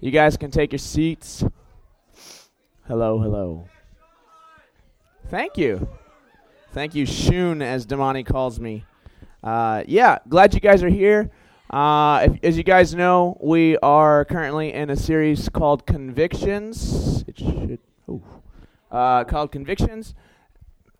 You guys can take your seats. Hello, hello. Thank you. Thank you, Shun, as Damani calls me. Uh, yeah, glad you guys are here. Uh, if, as you guys know, we are currently in a series called Convictions. It should, ooh, uh, called Convictions.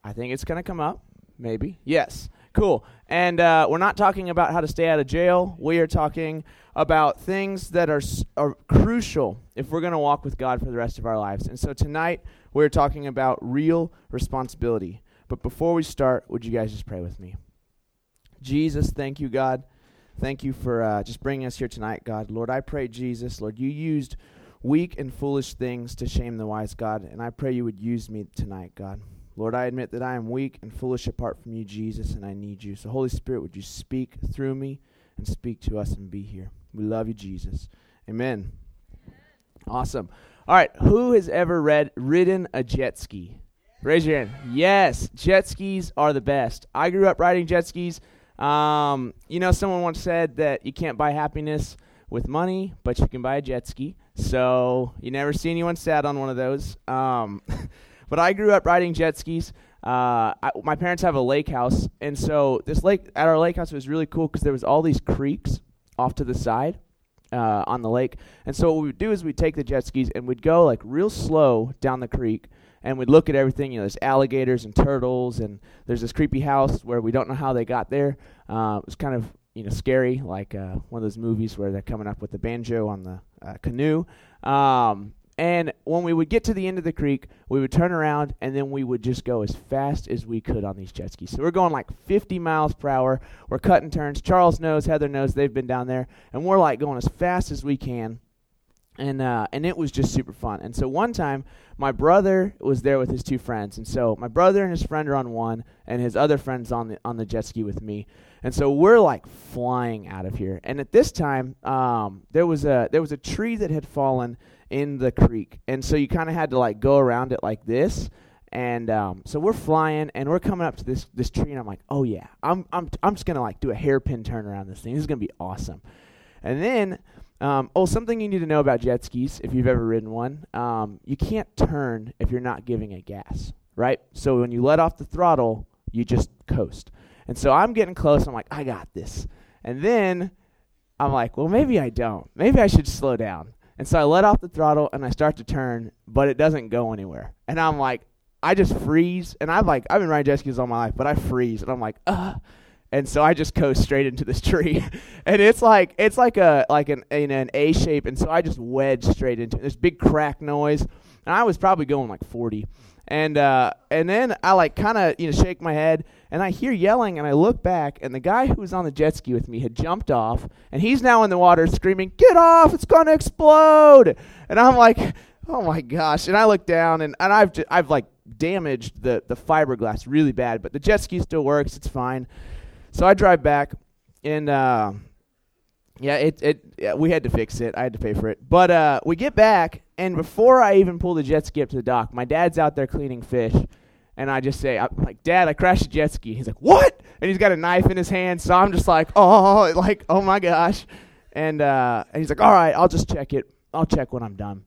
I think it's to come up. Maybe. Yes. Cool. And uh, we're not talking about how to stay out of jail. We are talking about things that are, are crucial if we're going to walk with God for the rest of our lives. And so tonight, we're talking about real responsibility. But before we start, would you guys just pray with me? Jesus, thank you, God. Thank you for uh, just bringing us here tonight, God. Lord, I pray, Jesus, Lord, you used weak and foolish things to shame the wise, God, and I pray you would use me tonight, God. Lord, I admit that I am weak and foolish apart from you, Jesus, and I need you. So, Holy Spirit, would you speak through me and speak to us and be here? We love you, Jesus. Amen. Awesome. All right, who has ever read ridden a jet ski? Raise your hand. Yes, jet skis are the best. I grew up riding jet skis. Um, you know, someone once said that you can't buy happiness with money, but you can buy a jet ski. So you never see anyone sad on one of those. Um, But I grew up riding jet skis. Uh, I, my parents have a lake house, and so this lake at our lake house was really cool because there was all these creeks off to the side uh, on the lake. And so what we would do is we'd take the jet skis and we'd go like real slow down the creek, and we'd look at everything. You know, there's alligators and turtles, and there's this creepy house where we don't know how they got there. Uh, it was kind of you know scary, like uh, one of those movies where they're coming up with the banjo on the uh, canoe. Um, and when we would get to the end of the creek, we would turn around and then we would just go as fast as we could on these jet skis. So we're going like 50 miles per hour. We're cutting turns. Charles knows, Heather knows, they've been down there. And we're like going as fast as we can. And, uh, and it was just super fun. And so one time, my brother was there with his two friends. And so my brother and his friend are on one, and his other friend's on the, on the jet ski with me. And so we're like flying out of here. And at this time, um, there was a there was a tree that had fallen in the creek, and so you kind of had to like go around it like this. And um, so we're flying, and we're coming up to this this tree, and I'm like, oh yeah, I'm I'm I'm just gonna like do a hairpin turn around this thing. This is gonna be awesome. And then, um, oh, something you need to know about jet skis if you've ever ridden one, um, you can't turn if you're not giving it gas, right? So when you let off the throttle, you just coast. And so I'm getting close. I'm like, I got this. And then I'm like, well, maybe I don't. Maybe I should slow down. And so I let off the throttle and I start to turn, but it doesn't go anywhere. And I'm like, I just freeze. And I've like I've been riding jet skis all my life, but I freeze and I'm like, uh and so I just coast straight into this tree, and it's like it's like a like an in an A shape, and so I just wedge straight into it. This big crack noise, and I was probably going like 40, and uh, and then I like kind of you know shake my head, and I hear yelling, and I look back, and the guy who was on the jet ski with me had jumped off, and he's now in the water screaming, Get off! It's going to explode! And I'm like, Oh my gosh. And I look down, and, and I've, I've like damaged the, the fiberglass really bad, but the jet ski still works. It's fine. So I drive back, and uh, yeah, it, it yeah, we had to fix it. I had to pay for it. But uh, we get back, and before I even pull the jet ski up to the dock, my dad's out there cleaning fish and I just say, I'm like, Dad, I crashed a jet ski. He's like, What? And he's got a knife in his hand. So I'm just like, Oh, like, oh my gosh. And, uh, and he's like, All right, I'll just check it. I'll check when I'm done.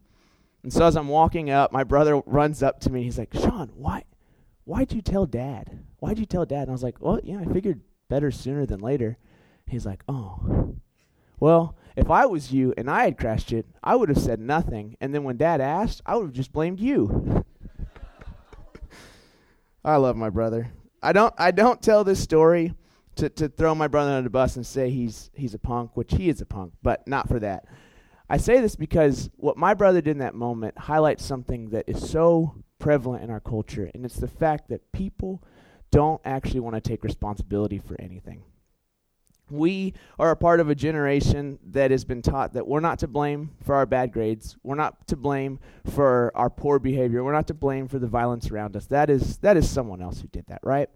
And so as I'm walking up, my brother runs up to me. He's like, Sean, why, why'd you tell Dad? Why'd you tell Dad? And I was like, Well, yeah, I figured better sooner than later. He's like, Oh, well, if I was you and I had crashed it, I would have said nothing. And then when Dad asked, I would have just blamed you. I love my brother. I don't I don't tell this story to, to throw my brother under the bus and say he's he's a punk, which he is a punk, but not for that. I say this because what my brother did in that moment highlights something that is so prevalent in our culture, and it's the fact that people don't actually want to take responsibility for anything. We are a part of a generation that has been taught that we're not to blame for our bad grades. We're not to blame for our poor behavior. We're not to blame for the violence around us. That is that is someone else who did that, right?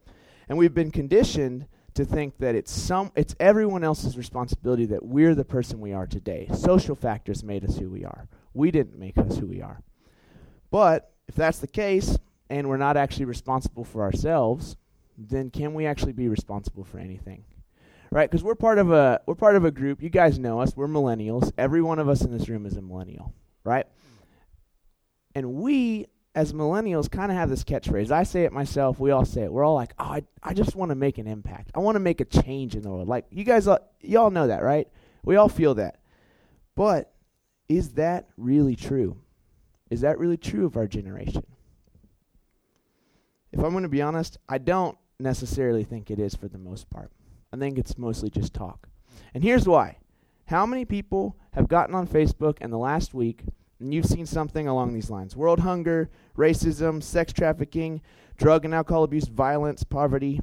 And we've been conditioned to think that it's some it's everyone else's responsibility that we're the person we are today. Social factors made us who we are. We didn't make us who we are. But if that's the case and we're not actually responsible for ourselves, then can we actually be responsible for anything? Right? Because we're part of a we're part of a group. You guys know us. We're millennials. Every one of us in this room is a millennial, right? And we as millennials kind of have this catchphrase. I say it myself. We all say it. We're all like, "Oh, I, I just want to make an impact. I want to make a change in the world." Like you guys, y'all know that, right? We all feel that. But is that really true? Is that really true of our generation? If I'm going to be honest, I don't necessarily think it is for the most part. I think it's mostly just talk. And here's why. How many people have gotten on Facebook in the last week and you've seen something along these lines? World hunger, racism, sex trafficking, drug and alcohol abuse, violence, poverty,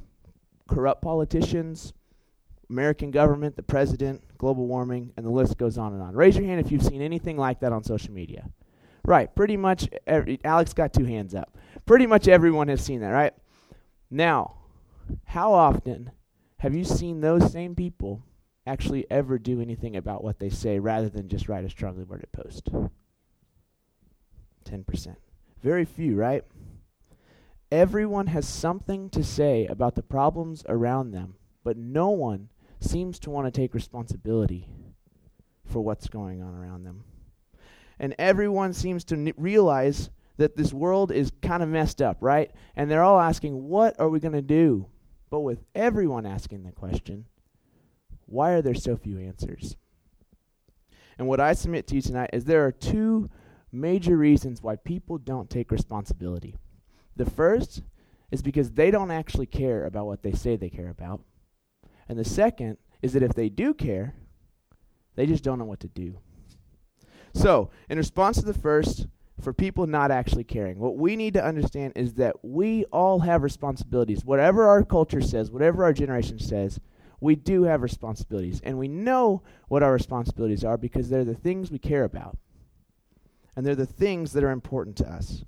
corrupt politicians, American government, the president, global warming, and the list goes on and on. Raise your hand if you've seen anything like that on social media. Right, pretty much every, Alex got two hands up. Pretty much everyone has seen that, right? Now, how often have you seen those same people actually ever do anything about what they say rather than just write a strongly worded post? 10%. Very few, right? Everyone has something to say about the problems around them, but no one seems to want to take responsibility for what's going on around them. And everyone seems to n- realize that this world is kind of messed up, right? And they're all asking, what are we going to do? But with everyone asking the question, why are there so few answers? And what I submit to you tonight is there are two major reasons why people don't take responsibility. The first is because they don't actually care about what they say they care about. And the second is that if they do care, they just don't know what to do. So, in response to the first, for people not actually caring, what we need to understand is that we all have responsibilities. Whatever our culture says, whatever our generation says, we do have responsibilities. And we know what our responsibilities are because they're the things we care about. And they're the things that are important to us.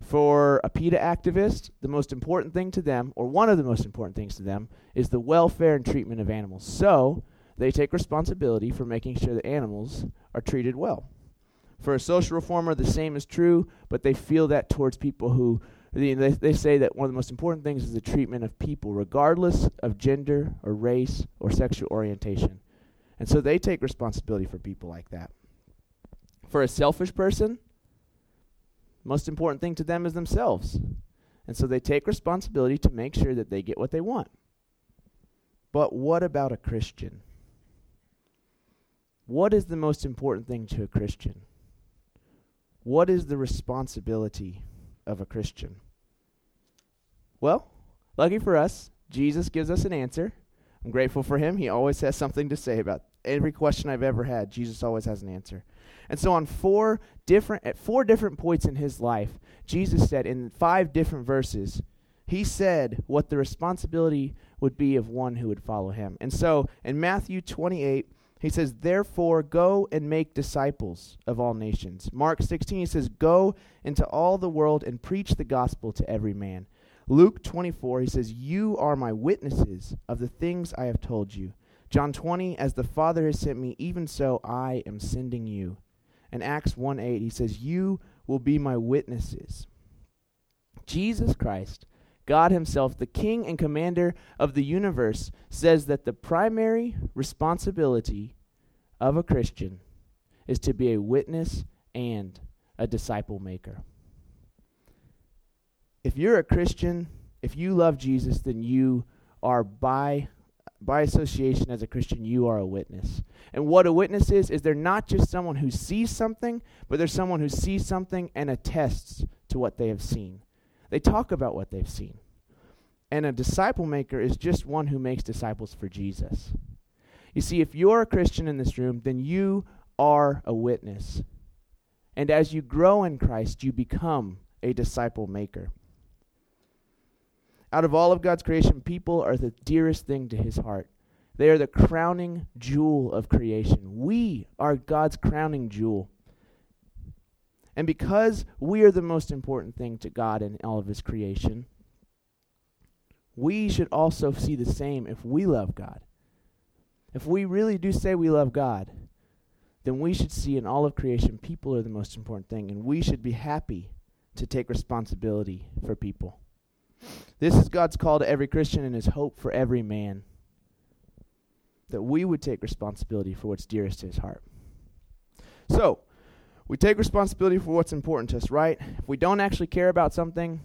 For a PETA activist, the most important thing to them, or one of the most important things to them, is the welfare and treatment of animals. So they take responsibility for making sure that animals are treated well. For a social reformer, the same is true, but they feel that towards people who they, they say that one of the most important things is the treatment of people, regardless of gender or race or sexual orientation. And so they take responsibility for people like that. For a selfish person, most important thing to them is themselves. And so they take responsibility to make sure that they get what they want. But what about a Christian? What is the most important thing to a Christian? What is the responsibility of a Christian? Well, lucky for us, Jesus gives us an answer. I'm grateful for him. He always has something to say about every question I've ever had. Jesus always has an answer. And so on four different at four different points in his life, Jesus said in five different verses, he said what the responsibility would be of one who would follow him. And so in Matthew 28, he says, Therefore, go and make disciples of all nations. Mark 16, he says, Go into all the world and preach the gospel to every man. Luke 24, he says, You are my witnesses of the things I have told you. John 20, As the Father has sent me, even so I am sending you. And Acts 1 8, he says, You will be my witnesses. Jesus Christ, God Himself, the King and Commander of the universe, says that the primary responsibility of a Christian is to be a witness and a disciple maker. If you're a Christian, if you love Jesus, then you are by by association as a Christian, you are a witness. And what a witness is, is they're not just someone who sees something, but they're someone who sees something and attests to what they have seen. They talk about what they've seen. And a disciple maker is just one who makes disciples for Jesus. You see, if you're a Christian in this room, then you are a witness. And as you grow in Christ, you become a disciple maker. Out of all of God's creation, people are the dearest thing to his heart. They are the crowning jewel of creation. We are God's crowning jewel. And because we are the most important thing to God in all of his creation, we should also see the same if we love God. If we really do say we love God, then we should see in all of creation people are the most important thing, and we should be happy to take responsibility for people. This is God's call to every Christian and his hope for every man. that we would take responsibility for what's dearest to his heart. So, we take responsibility for what's important to us, right? If we don't actually care about something,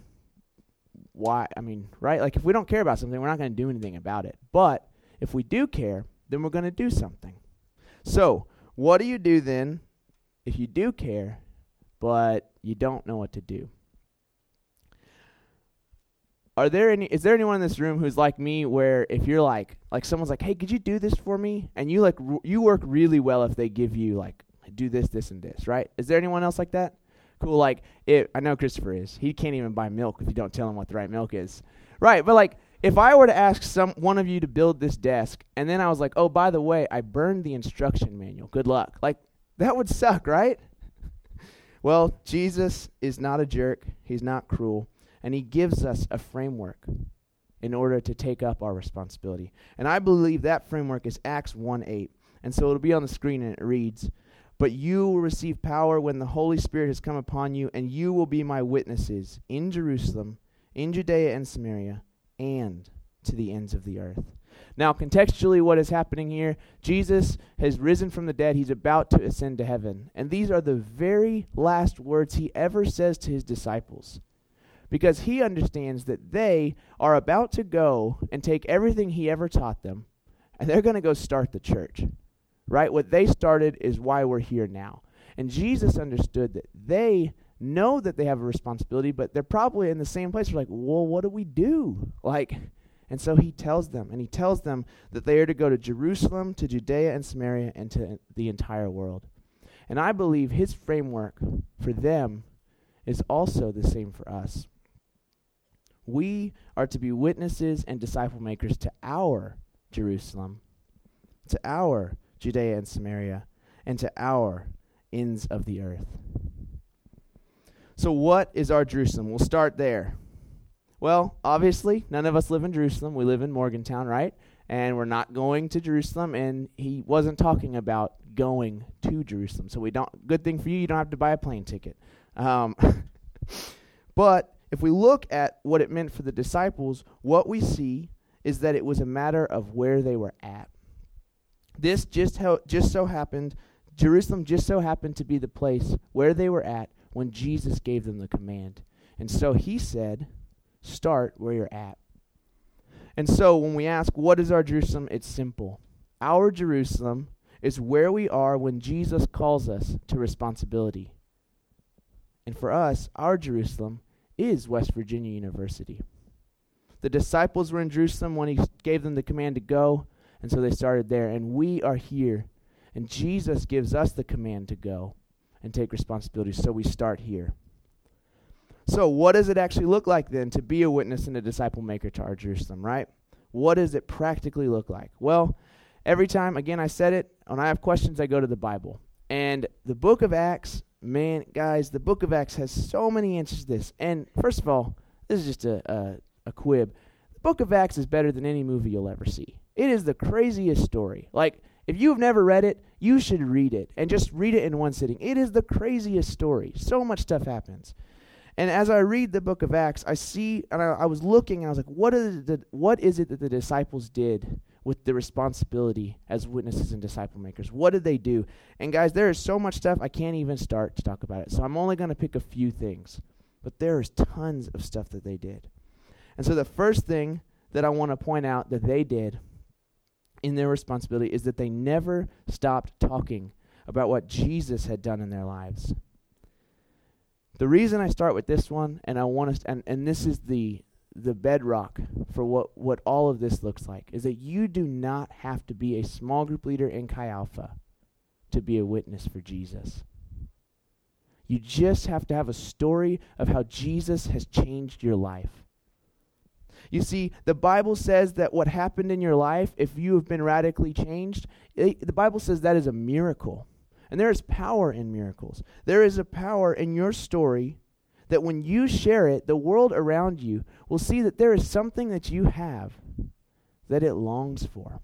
why? I mean, right? Like if we don't care about something, we're not going to do anything about it. But if we do care, then we're going to do something. So, what do you do then if you do care, but you don't know what to do? Are there any is there anyone in this room who's like me where if you're like like someone's like, "Hey, could you do this for me?" and you like r- you work really well if they give you like do this this and this, right? Is there anyone else like that? Cool like it I know Christopher is. He can't even buy milk if you don't tell him what the right milk is. Right, but like if I were to ask some one of you to build this desk and then I was like, "Oh, by the way, I burned the instruction manual. Good luck." Like that would suck, right? well, Jesus is not a jerk. He's not cruel and he gives us a framework in order to take up our responsibility. And I believe that framework is Acts 1 8. And so it'll be on the screen and it reads, But you will receive power when the Holy Spirit has come upon you, and you will be my witnesses in Jerusalem, in Judea and Samaria, and to the ends of the earth. Now, contextually, what is happening here? Jesus has risen from the dead. He's about to ascend to heaven. And these are the very last words he ever says to his disciples because he understands that they are about to go and take everything he ever taught them and they're going to go start the church. Right? What they started is why we're here now. And Jesus understood that they know that they have a responsibility, but they're probably in the same place. They're like, well, what do we do? Like, and so he tells them, and he tells them that they are to go to Jerusalem, to Judea and Samaria, and to the entire world. And I believe his framework for them is also the same for us. We are to be witnesses and disciple makers to our Jerusalem, to our Judea and Samaria, and to our ends of the earth. So, what is our Jerusalem? We'll start there. Well, obviously, none of us live in Jerusalem. We live in Morgantown, right? And we're not going to Jerusalem. And he wasn't talking about going to Jerusalem. So we don't. Good thing for you, you don't have to buy a plane ticket. Um, but if we look at what it meant for the disciples, what we see is that it was a matter of where they were at. This just how, just so happened, Jerusalem just so happened to be the place where they were at when Jesus gave them the command. And so he said, start where you're at. And so when we ask, what is our Jerusalem? It's simple. Our Jerusalem is where we are when Jesus calls us to responsibility. And for us, our Jerusalem is West Virginia University. The disciples were in Jerusalem when he gave them the command to go, and so they started there. And we are here, and Jesus gives us the command to go and take responsibility, so we start here. So, what does it actually look like then to be a witness and a disciple maker to our Jerusalem, right? What does it practically look like? Well, every time, again, I said it, when I have questions, I go to the Bible. And the book of Acts man, guys, the book of Acts has so many answers to this. And first of all, this is just a, a, a quib. The book of Acts is better than any movie you'll ever see. It is the craziest story. Like, if you've never read it, you should read it and just read it in one sitting. It is the craziest story. So much stuff happens. And as I read the book of Acts, I see, and I, I was looking, I was like, what is, the, what is it that the disciples did with the responsibility as witnesses and disciple makers. What did they do? And guys, there is so much stuff I can't even start to talk about it. So I'm only going to pick a few things. But there is tons of stuff that they did. And so the first thing that I want to point out that they did in their responsibility is that they never stopped talking about what Jesus had done in their lives. The reason I start with this one, and I want us, and, and this is the the bedrock for what, what all of this looks like is that you do not have to be a small group leader in Chi Alpha to be a witness for Jesus. You just have to have a story of how Jesus has changed your life. You see, the Bible says that what happened in your life, if you have been radically changed, it, the Bible says that is a miracle. And there is power in miracles. There is a power in your story that when you share it, the world around you will see that there is something that you have that it longs for.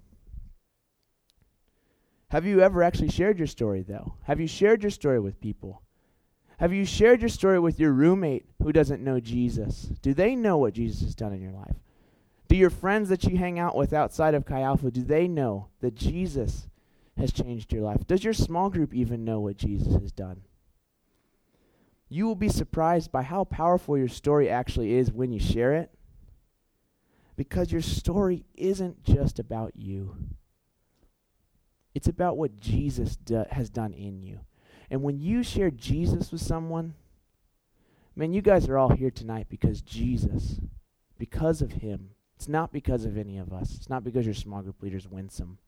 Have you ever actually shared your story, though? Have you shared your story with people? Have you shared your story with your roommate who doesn't know Jesus? Do they know what Jesus has done in your life? Do your friends that you hang out with outside of Chi Alpha, do they know that Jesus has changed your life? Does your small group even know what Jesus has done? You will be surprised by how powerful your story actually is when you share it. Because your story isn't just about you. It's about what Jesus do, has done in you. And when you share Jesus with someone, man, you guys are all here tonight because Jesus, because of Him. It's not because of any of us. It's not because your small group leader's winsome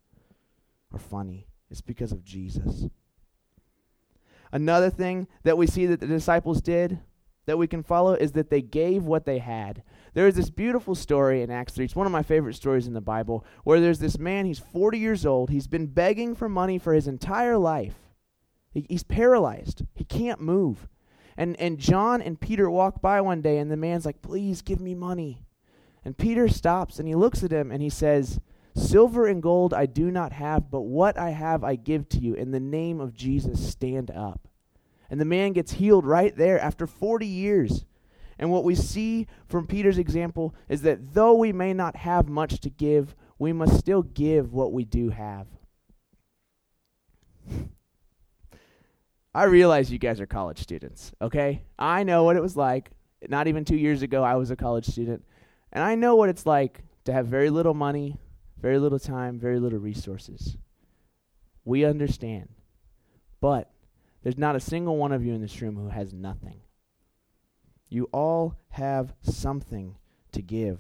or funny. It's because of Jesus. Another thing that we see that the disciples did that we can follow is that they gave what they had. There is this beautiful story in Acts 3. It's one of my favorite stories in the Bible where there's this man, he's 40 years old. He's been begging for money for his entire life. He, he's paralyzed, he can't move. And, and John and Peter walk by one day, and the man's like, Please give me money. And Peter stops and he looks at him and he says, Silver and gold I do not have, but what I have I give to you. In the name of Jesus, stand up. And the man gets healed right there after 40 years. And what we see from Peter's example is that though we may not have much to give, we must still give what we do have. I realize you guys are college students, okay? I know what it was like. Not even two years ago, I was a college student. And I know what it's like to have very little money, very little time, very little resources. We understand. But there's not a single one of you in this room who has nothing. You all have something to give.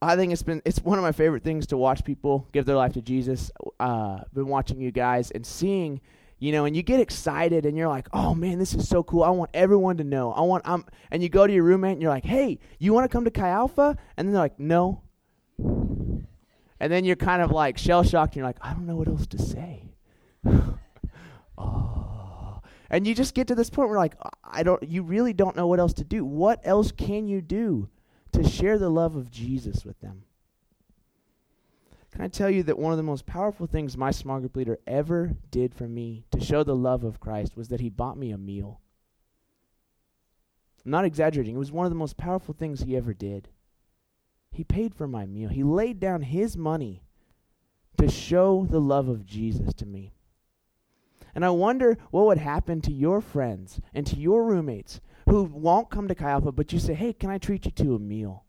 I think it's been it's one of my favorite things to watch people give their life to Jesus. Uh, been watching you guys and seeing, you know, and you get excited and you're like, "Oh man, this is so cool! I want everyone to know. I want I'm." And you go to your roommate and you're like, "Hey, you want to come to Chi Alpha?" And they're like, "No." And then you're kind of like shell shocked and you're like, "I don't know what else to say." oh. And you just get to this point where like I don't you really don't know what else to do. What else can you do to share the love of Jesus with them? Can I tell you that one of the most powerful things my small group leader ever did for me to show the love of Christ was that he bought me a meal. I'm not exaggerating. It was one of the most powerful things he ever did. He paid for my meal. He laid down his money to show the love of Jesus to me. And I wonder what would happen to your friends and to your roommates who won't come to Chi Alpha, but you say, hey, can I treat you to a meal?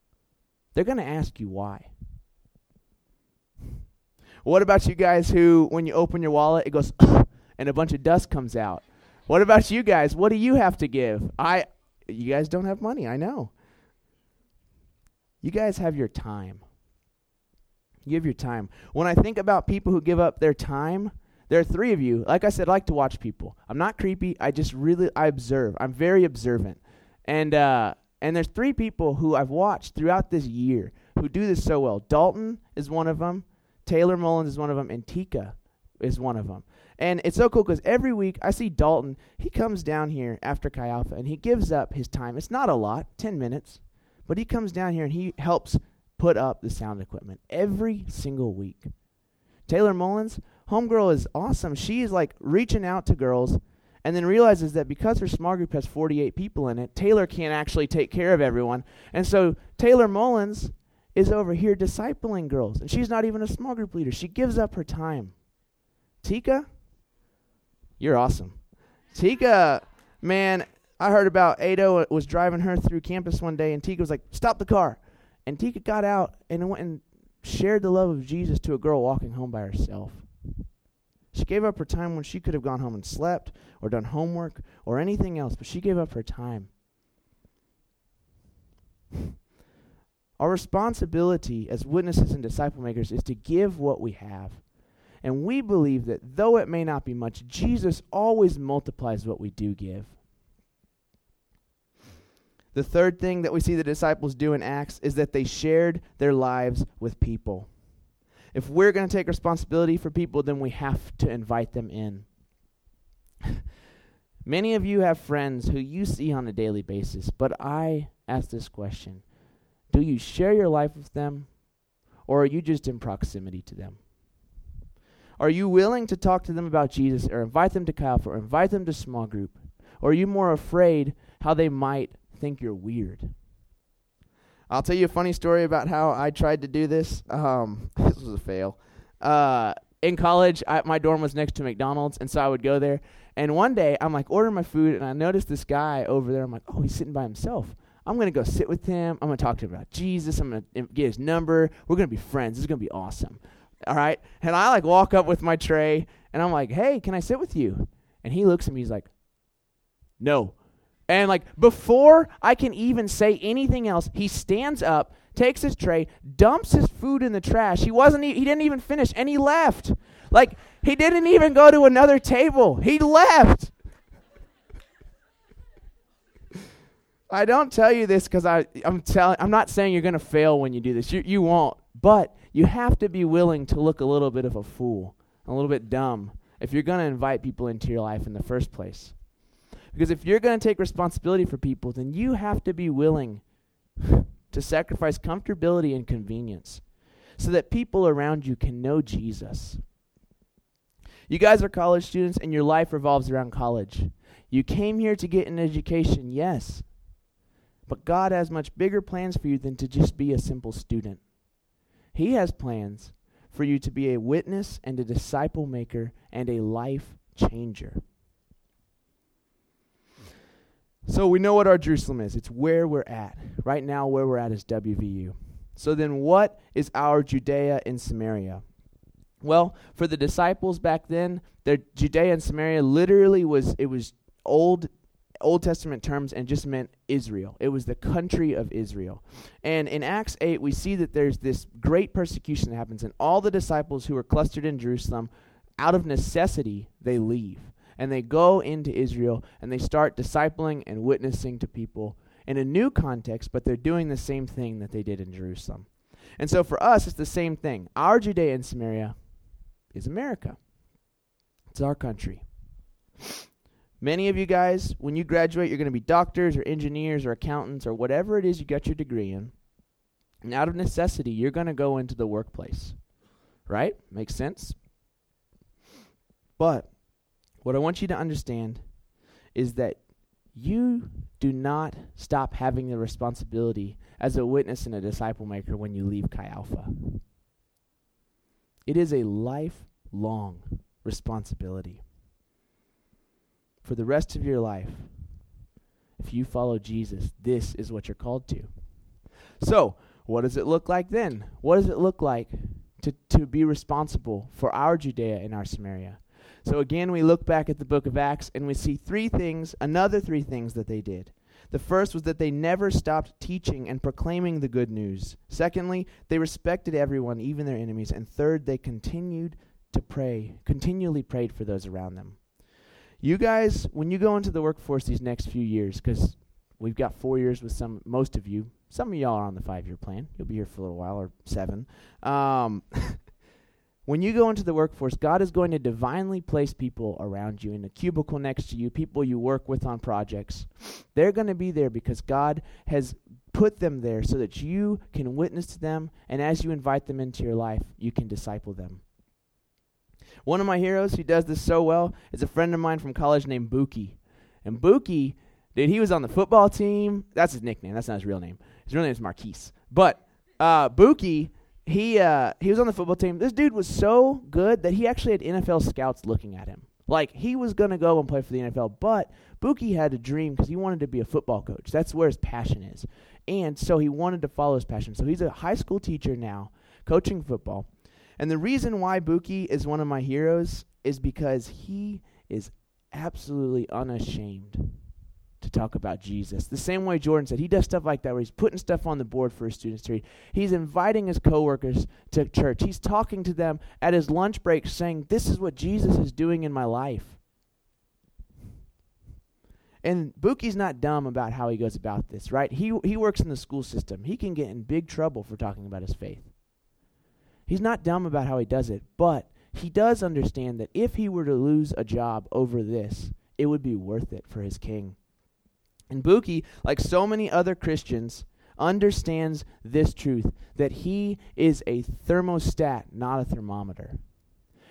They're going to ask you why. What about you guys who, when you open your wallet, it goes, and a bunch of dust comes out? What about you guys? What do you have to give? I, you guys don't have money, I know. You guys have your time. Give your time. When I think about people who give up their time, there are three of you. Like I said, I like to watch people. I'm not creepy. I just really I observe. I'm very observant. And uh, and there's three people who I've watched throughout this year who do this so well. Dalton is one of them. Taylor Mullins is one of them, and Tika is one of them. And it's so cool because every week I see Dalton. He comes down here after Chi Alpha and he gives up his time. It's not a lot, ten minutes, but he comes down here and he helps put up the sound equipment every single week. Taylor Mullins, Homegirl is awesome. She is like reaching out to girls and then realizes that because her small group has 48 people in it, Taylor can't actually take care of everyone. And so Taylor Mullins is over here discipling girls, and she's not even a small group leader. She gives up her time. Tika, you're awesome. Tika, man, I heard about Ado was driving her through campus one day, and Tika was like, "Stop the car," and Tika got out and went and shared the love of Jesus to a girl walking home by herself. She gave up her time when she could have gone home and slept or done homework or anything else, but she gave up her time. Our responsibility as witnesses and disciple makers is to give what we have. And we believe that though it may not be much, Jesus always multiplies what we do give. The third thing that we see the disciples do in Acts is that they shared their lives with people. If we're going to take responsibility for people, then we have to invite them in. Many of you have friends who you see on a daily basis, but I ask this question Do you share your life with them, or are you just in proximity to them? Are you willing to talk to them about Jesus, or invite them to Alpha, or invite them to small group? Or are you more afraid how they might think you're weird? I'll tell you a funny story about how I tried to do this. Um, this was a fail. Uh, in college, I, my dorm was next to McDonald's, and so I would go there. And one day, I'm like ordering my food, and I noticed this guy over there. I'm like, oh, he's sitting by himself. I'm gonna go sit with him. I'm gonna talk to him about Jesus. I'm gonna get his number. We're gonna be friends. This is gonna be awesome. All right. And I like walk up with my tray, and I'm like, hey, can I sit with you? And he looks at me. He's like, no. And like before I can even say anything else, he stands up, takes his tray, dumps his food in the trash. He wasn't e- he didn't even finish and he left. Like he didn't even go to another table. He left. I don't tell you this cuz I I'm telling I'm not saying you're going to fail when you do this. You you won't. But you have to be willing to look a little bit of a fool, a little bit dumb if you're going to invite people into your life in the first place. Because if you're going to take responsibility for people, then you have to be willing to sacrifice comfortability and convenience so that people around you can know Jesus. You guys are college students and your life revolves around college. You came here to get an education, yes. But God has much bigger plans for you than to just be a simple student. He has plans for you to be a witness and a disciple maker and a life changer. So we know what our Jerusalem is. It's where we're at. Right now, where we're at is WVU. So then, what is our Judea and Samaria? Well, for the disciples back then, their Judea and Samaria literally was it was old Old Testament terms and just meant Israel. It was the country of Israel. And in Acts 8, we see that there's this great persecution that happens, and all the disciples who are clustered in Jerusalem, out of necessity, they leave and they go into Israel and they start discipling and witnessing to people in a new context, but they're doing the same thing that they did in Jerusalem. And so for us, it's the same thing. Our Judea and Samaria is America, it's our country. Many of you guys, when you graduate, you're going to be doctors or engineers or accountants or whatever it is you got your degree in. And out of necessity, you're going to go into the workplace. Right? Makes sense? But what I want you to understand is that you do not stop having the responsibility as a witness and a disciple maker when you leave Chi Alpha. It is a lifelong responsibility. For the rest of your life, if you follow Jesus, this is what you're called to. So, what does it look like then? What does it look like to, to be responsible for our Judea and our Samaria? So again, we look back at the book of Acts and we see three things, another three things that they did. The first was that they never stopped teaching and proclaiming the good news. Secondly, they respected everyone, even their enemies. And third, they continued to pray, continually prayed for those around them. You guys, when you go into the workforce these next few years, because we've got four years with some, most of you, some of y'all are on the five year plan. You'll be here for a little while, or seven. Um, When you go into the workforce, God is going to divinely place people around you in a cubicle next to you, people you work with on projects. They're going to be there because God has put them there so that you can witness to them, and as you invite them into your life, you can disciple them. One of my heroes who does this so well is a friend of mine from college named Buki. And Buki, dude, he was on the football team. That's his nickname. That's not his real name. His real name is Marquise. But uh, Buki he uh, he was on the football team. This dude was so good that he actually had NFL scouts looking at him. Like he was gonna go and play for the NFL, but Buki had a dream because he wanted to be a football coach. That's where his passion is, and so he wanted to follow his passion. So he's a high school teacher now, coaching football. And the reason why Buki is one of my heroes is because he is absolutely unashamed to talk about Jesus. The same way Jordan said, he does stuff like that where he's putting stuff on the board for his students to read. He's inviting his coworkers to church. He's talking to them at his lunch break saying, This is what Jesus is doing in my life. And Buki's not dumb about how he goes about this, right? He he works in the school system. He can get in big trouble for talking about his faith. He's not dumb about how he does it, but he does understand that if he were to lose a job over this, it would be worth it for his king. And Buki, like so many other Christians, understands this truth that he is a thermostat, not a thermometer.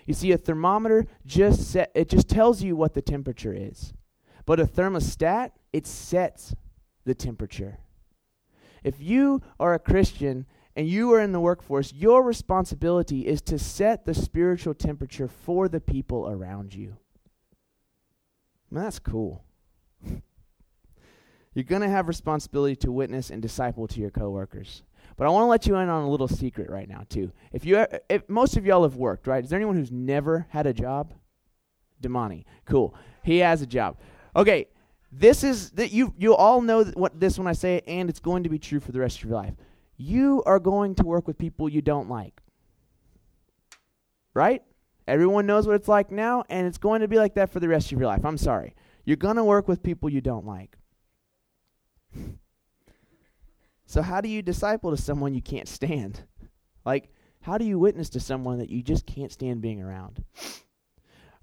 You see, a thermometer just set, it just tells you what the temperature is. But a thermostat, it sets the temperature. If you are a Christian and you are in the workforce, your responsibility is to set the spiritual temperature for the people around you. Man, that's cool. You're going to have responsibility to witness and disciple to your coworkers. But I want to let you in on a little secret right now, too. If you, if most of y'all have worked, right? Is there anyone who's never had a job? Damani, cool. He has a job. Okay, this is that you you all know what this when I say it, and it's going to be true for the rest of your life. You are going to work with people you don't like, right? Everyone knows what it's like now, and it's going to be like that for the rest of your life. I'm sorry. You're going to work with people you don't like. So, how do you disciple to someone you can't stand? Like, how do you witness to someone that you just can't stand being around?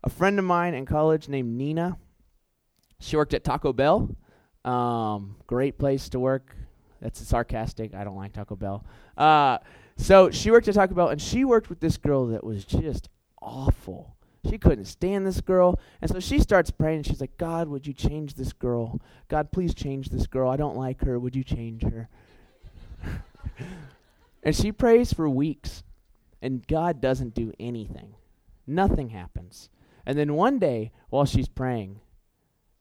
A friend of mine in college named Nina, she worked at Taco Bell. Um, great place to work. That's sarcastic. I don't like Taco Bell. Uh, so she worked at Taco Bell, and she worked with this girl that was just awful. She couldn't stand this girl. And so she starts praying. And she's like, God, would you change this girl? God, please change this girl. I don't like her. Would you change her? and she prays for weeks. And God doesn't do anything. Nothing happens. And then one day, while she's praying,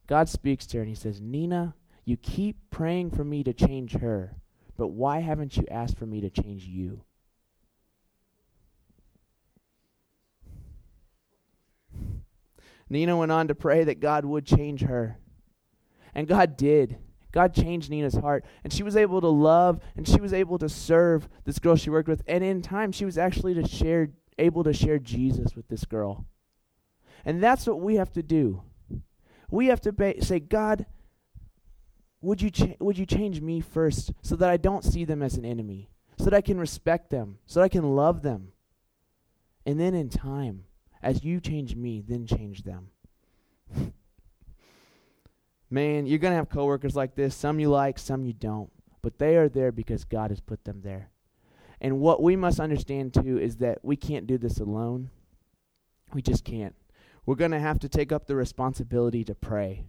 God speaks to her and he says, Nina, you keep praying for me to change her, but why haven't you asked for me to change you? Nina went on to pray that God would change her. And God did. God changed Nina's heart. And she was able to love and she was able to serve this girl she worked with. And in time, she was actually to share, able to share Jesus with this girl. And that's what we have to do. We have to ba- say, God, would you, cha- would you change me first so that I don't see them as an enemy, so that I can respect them, so that I can love them? And then in time, as you change me, then change them. Man, you're going to have coworkers like this. Some you like, some you don't. But they are there because God has put them there. And what we must understand, too, is that we can't do this alone. We just can't we're going to have to take up the responsibility to pray.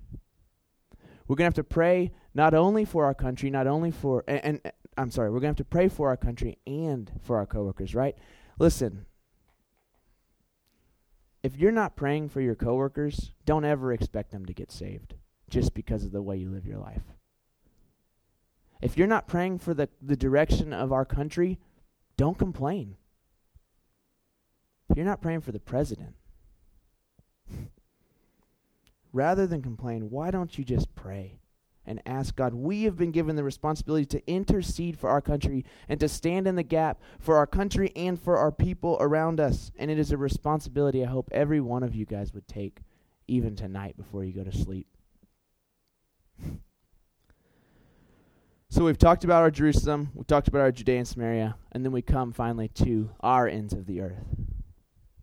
We're going to have to pray not only for our country, not only for, and, and I'm sorry, we're going to have to pray for our country and for our coworkers, right? Listen, if you're not praying for your coworkers, don't ever expect them to get saved just because of the way you live your life. If you're not praying for the, the direction of our country, don't complain. If you're not praying for the president, Rather than complain, why don't you just pray and ask God? We have been given the responsibility to intercede for our country and to stand in the gap for our country and for our people around us. And it is a responsibility I hope every one of you guys would take, even tonight before you go to sleep. So we've talked about our Jerusalem, we've talked about our Judea and Samaria, and then we come finally to our ends of the earth.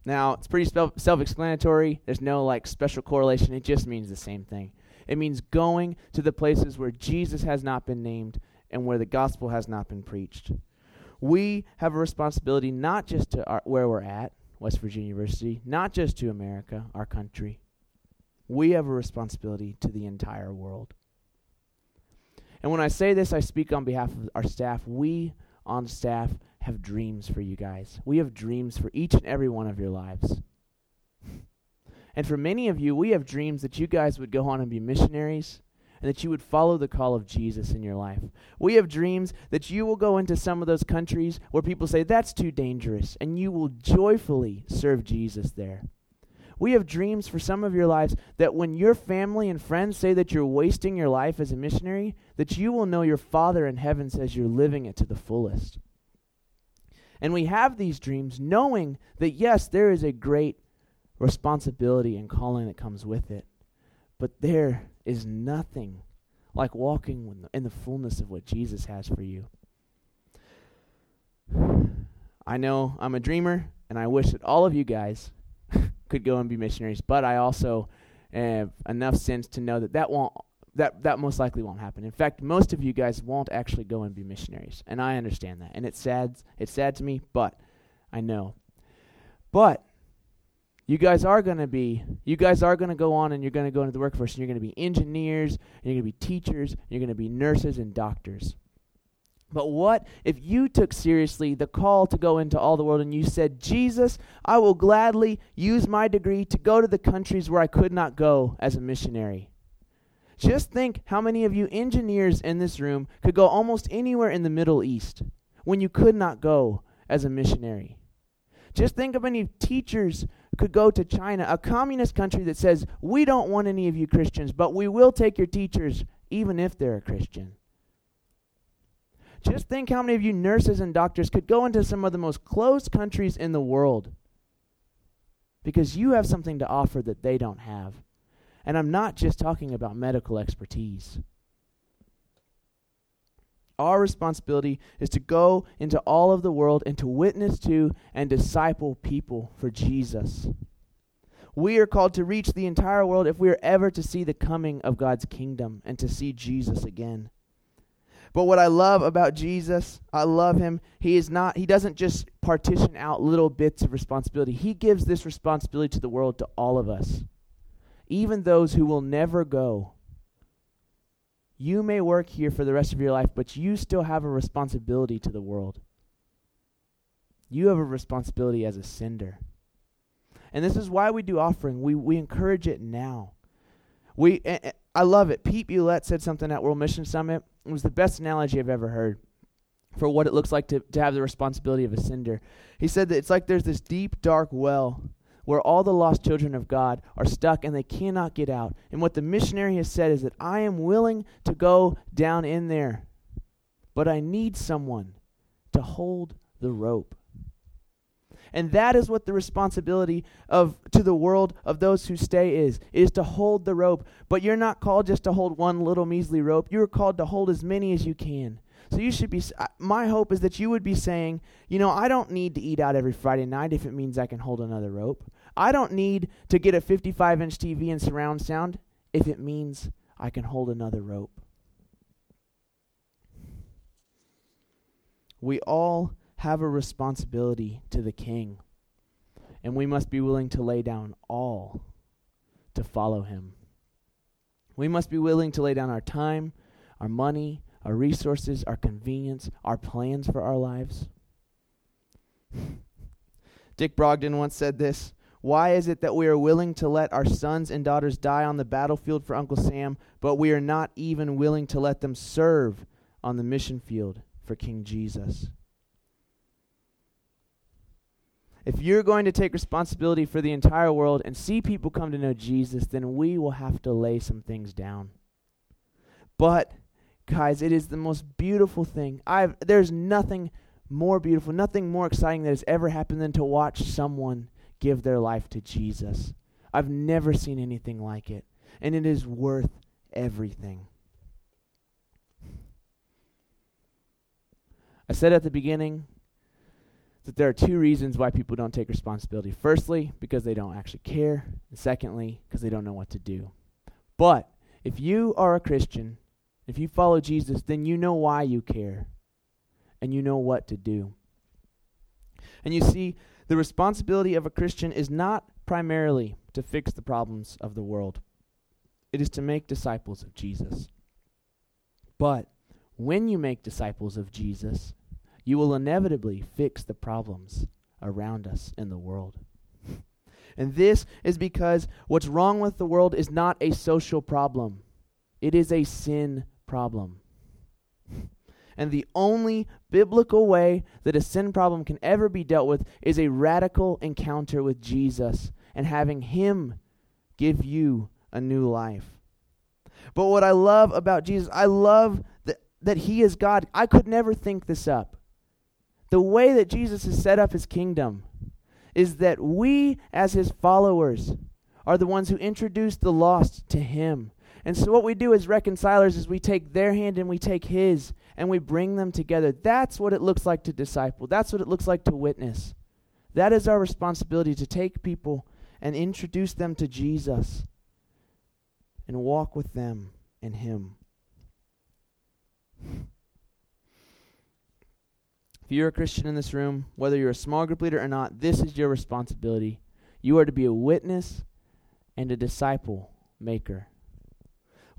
Now, it's pretty self explanatory. There's no like special correlation. It just means the same thing. It means going to the places where Jesus has not been named and where the gospel has not been preached. We have a responsibility not just to our, where we're at, West Virginia University, not just to America, our country. We have a responsibility to the entire world. And when I say this, I speak on behalf of our staff. We on staff have dreams for you guys. We have dreams for each and every one of your lives. And for many of you, we have dreams that you guys would go on and be missionaries and that you would follow the call of Jesus in your life. We have dreams that you will go into some of those countries where people say that's too dangerous and you will joyfully serve Jesus there. We have dreams for some of your lives that when your family and friends say that you're wasting your life as a missionary, that you will know your Father in heaven says you're living it to the fullest. And we have these dreams knowing that, yes, there is a great responsibility and calling that comes with it. But there is nothing like walking in the fullness of what Jesus has for you. I know I'm a dreamer, and I wish that all of you guys could go and be missionaries, but I also have enough sense to know that that won't that that most likely won't happen. In fact, most of you guys won't actually go and be missionaries, and I understand that. And it's sad. It's sad to me, but I know. But you guys are going to be you guys are going to go on and you're going to go into the workforce and you're going to be engineers and you're going to be teachers and you're going to be nurses and doctors. But what if you took seriously the call to go into all the world and you said, Jesus, I will gladly use my degree to go to the countries where I could not go as a missionary? Just think how many of you engineers in this room could go almost anywhere in the Middle East when you could not go as a missionary. Just think of many teachers could go to China, a communist country that says, We don't want any of you Christians, but we will take your teachers even if they're a Christian. Just think how many of you nurses and doctors could go into some of the most closed countries in the world because you have something to offer that they don't have. And I'm not just talking about medical expertise. Our responsibility is to go into all of the world and to witness to and disciple people for Jesus. We are called to reach the entire world if we are ever to see the coming of God's kingdom and to see Jesus again. But what I love about Jesus, I love him. He is not he doesn't just partition out little bits of responsibility. He gives this responsibility to the world to all of us. Even those who will never go. You may work here for the rest of your life, but you still have a responsibility to the world. You have a responsibility as a sender. And this is why we do offering. We we encourage it now. We I love it. Pete Bulette said something at World Mission Summit it was the best analogy I've ever heard for what it looks like to, to have the responsibility of a sender. He said that it's like there's this deep, dark well where all the lost children of God are stuck and they cannot get out. And what the missionary has said is that I am willing to go down in there, but I need someone to hold the rope. And that is what the responsibility of to the world of those who stay is, is to hold the rope. But you're not called just to hold one little measly rope. You're called to hold as many as you can. So you should be my hope is that you would be saying, you know, I don't need to eat out every Friday night if it means I can hold another rope. I don't need to get a 55-inch TV and surround sound if it means I can hold another rope. We all have a responsibility to the king, and we must be willing to lay down all to follow him. We must be willing to lay down our time, our money, our resources, our convenience, our plans for our lives. Dick Brogden once said this Why is it that we are willing to let our sons and daughters die on the battlefield for Uncle Sam, but we are not even willing to let them serve on the mission field for King Jesus? If you're going to take responsibility for the entire world and see people come to know Jesus, then we will have to lay some things down. But guys, it is the most beautiful thing. I've there's nothing more beautiful, nothing more exciting that has ever happened than to watch someone give their life to Jesus. I've never seen anything like it, and it is worth everything. I said at the beginning, that there are two reasons why people don't take responsibility. Firstly, because they don't actually care, and secondly, because they don't know what to do. But if you are a Christian, if you follow Jesus, then you know why you care and you know what to do. And you see, the responsibility of a Christian is not primarily to fix the problems of the world, it is to make disciples of Jesus. But when you make disciples of Jesus, you will inevitably fix the problems around us in the world. And this is because what's wrong with the world is not a social problem, it is a sin problem. And the only biblical way that a sin problem can ever be dealt with is a radical encounter with Jesus and having Him give you a new life. But what I love about Jesus, I love that, that He is God. I could never think this up the way that Jesus has set up his kingdom is that we, as his followers, are the ones who introduce the lost to him. And so, what we do as reconcilers is we take their hand and we take his and we bring them together. That's what it looks like to disciple. That's what it looks like to witness. That is our responsibility to take people and introduce them to Jesus and walk with them in him. If you're a Christian in this room, whether you're a small group leader or not, this is your responsibility. You are to be a witness and a disciple maker.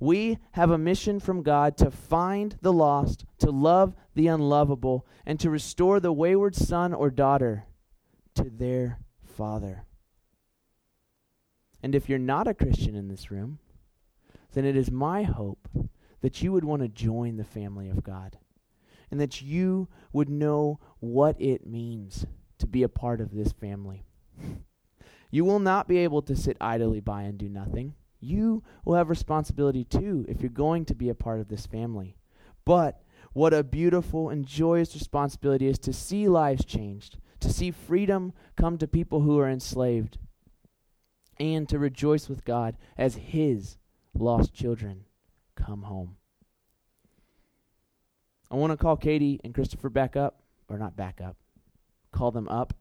We have a mission from God to find the lost, to love the unlovable, and to restore the wayward son or daughter to their father. And if you're not a Christian in this room, then it is my hope that you would want to join the family of God and that you would know what it means to be a part of this family. You will not be able to sit idly by and do nothing. You will have responsibility too if you're going to be a part of this family. But what a beautiful and joyous responsibility is to see lives changed, to see freedom come to people who are enslaved, and to rejoice with God as His lost children come home. I want to call Katie and Christopher back up, or not back up, call them up.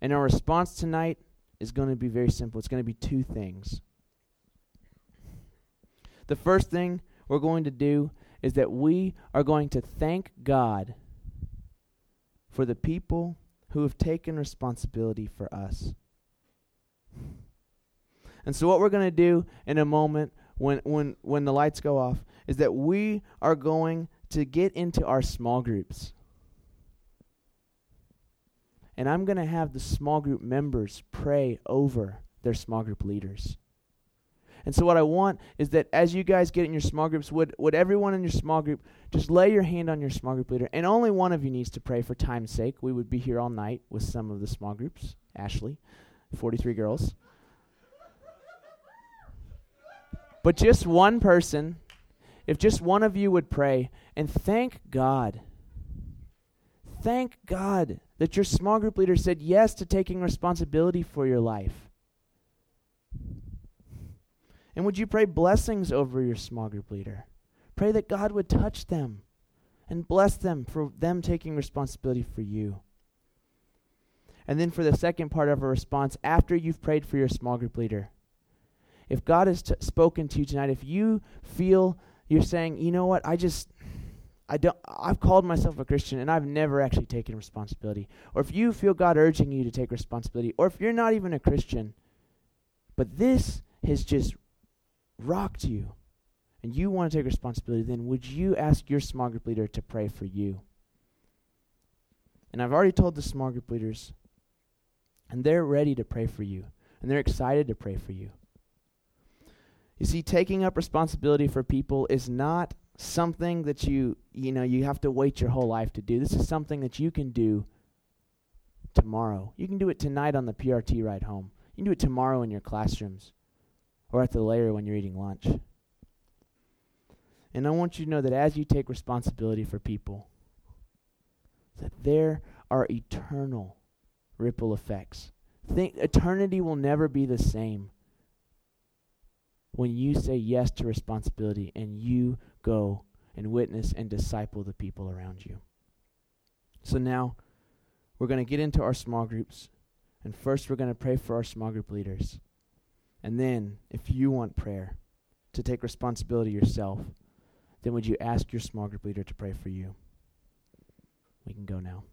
And our response tonight is going to be very simple. It's going to be two things. The first thing we're going to do is that we are going to thank God for the people who have taken responsibility for us. And so what we're going to do in a moment when when when the lights go off is that we are going to get into our small groups. And I'm going to have the small group members pray over their small group leaders. And so what I want is that as you guys get in your small groups, would, would everyone in your small group just lay your hand on your small group leader? And only one of you needs to pray for time's sake. We would be here all night with some of the small groups. Ashley, 43 girls. But just one person, if just one of you would pray and thank God. Thank God that your small group leader said yes to taking responsibility for your life. And would you pray blessings over your small group leader? Pray that God would touch them and bless them for them taking responsibility for you. And then for the second part of a response, after you've prayed for your small group leader, if God has t- spoken to you tonight, if you feel you're saying, you know what, I just, I don't, I've called myself a Christian and I've never actually taken responsibility. Or if you feel God urging you to take responsibility, or if you're not even a Christian, but this has just rocked you and you want to take responsibility, then would you ask your small group leader to pray for you? And I've already told the small group leaders, and they're ready to pray for you, and they're excited to pray for you. You see, taking up responsibility for people is not something that you, you know, you have to wait your whole life to do. This is something that you can do tomorrow. You can do it tonight on the PRT ride home. You can do it tomorrow in your classrooms or at the Lair when you're eating lunch. And I want you to know that as you take responsibility for people, that there are eternal ripple effects. Think eternity will never be the same when you say yes to responsibility and you go and witness and disciple the people around you. So now we're going to get into our small groups. And first, we're going to pray for our small group leaders. And then, if you want prayer to take responsibility yourself, then would you ask your small group leader to pray for you? We can go now.